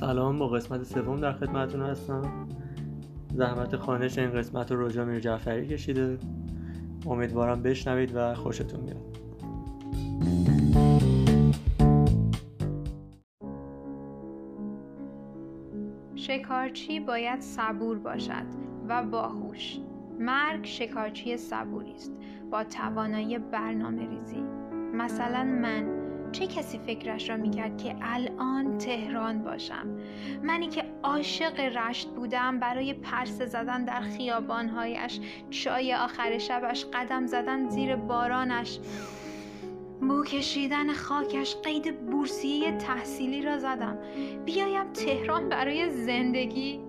سلام با قسمت سوم در خدمتتون هستم. زحمت خانش این قسمت رو رجا میر جعفری کشیده. امیدوارم بشنوید و خوشتون بیاد. شکارچی باید صبور باشد و باهوش. مرگ شکارچی صبوری است با توانایی برنامه ریزی مثلا من چه کسی فکرش را می‌کرد که الان تهران باشم؟ منی که عاشق رشت بودم برای پرسه زدن در خیابانهایش چای آخر شبش قدم زدن زیر بارانش بو کشیدن خاکش قید بورسیه تحصیلی را زدم. بیایم تهران برای زندگی؟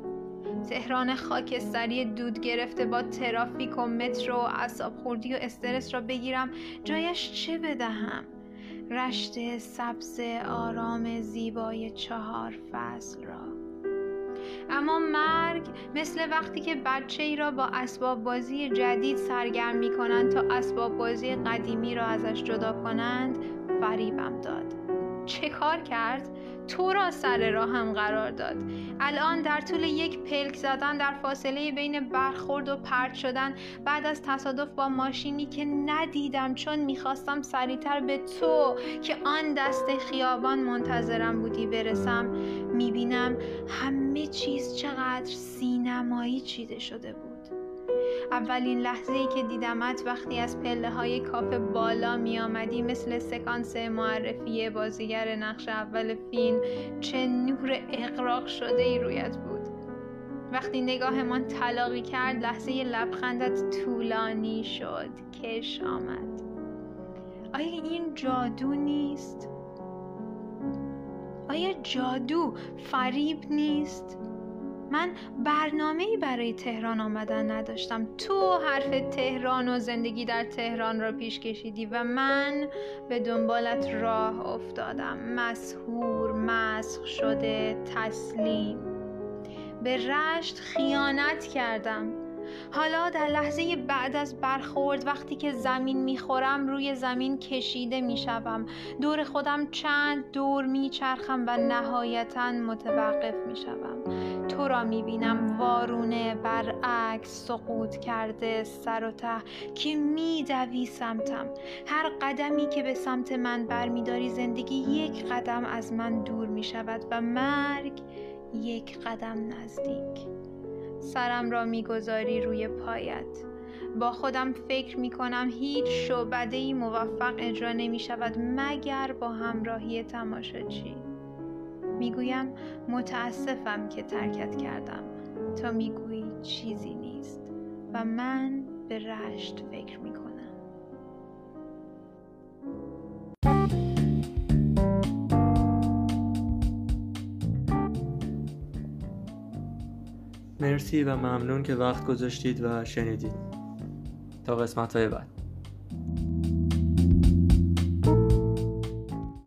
تهران خاکستری دود گرفته با ترافیک و مترو و اصاب خوردی و استرس را بگیرم. جایش چه بدهم؟ رشت سبز آرام زیبای چهار فصل را اما مرگ مثل وقتی که بچه ای را با اسباب بازی جدید سرگرم می کنند تا اسباب بازی قدیمی را ازش جدا کنند فریبم داد چه کار کرد؟ تو را سر راه هم قرار داد. الان در طول یک پلک زدن در فاصله بین برخورد و پرت شدن بعد از تصادف با ماشینی که ندیدم چون می‌خواستم سریعتر به تو که آن دست خیابان منتظرم بودی برسم می‌بینم همه چیز چقدر سینمایی چیده شده بود. اولین لحظه ای که دیدمت وقتی از پله های کافه بالا می آمدی مثل سکانس معرفی بازیگر نقش اول فیلم چه نور اقراق شده ای رویت بود وقتی نگاهمان تلاقی کرد لحظه لبخندت طولانی شد کش آمد آیا این جادو نیست؟ آیا جادو فریب نیست؟ من برنامه برای تهران آمدن نداشتم. تو حرف تهران و زندگی در تهران را پیش کشیدی و من به دنبالت راه افتادم. مسهور مسخ شده تسلیم. به رشت خیانت کردم. حالا در لحظه بعد از برخورد وقتی که زمین می‌خورم روی زمین کشیده می‌شوم. دور خودم چند دور میچرخم و نهایتا متوقف می‌شوم. تو را می‌بینم. وارونه برعکس سقوط کرده سر و ته که میدوی سمتم. هر قدمی که به سمت من برمیداری زندگی یک قدم از من دور می‌شود و مرگ یک قدم نزدیک. سرم را می‌گذاری روی پایت. با خودم فکر می کنم هیچ شعبده ای موفق اجرا نمی شود مگر با همراهی تماشاچی. می‌گویم متاسفم که ترکت کردم. تا می‌گویی چیزی نیست و من به رشت فکر می کنم مرسی و ممنون که وقت گذاشتید و شنیدید. تا قسمت های بعد.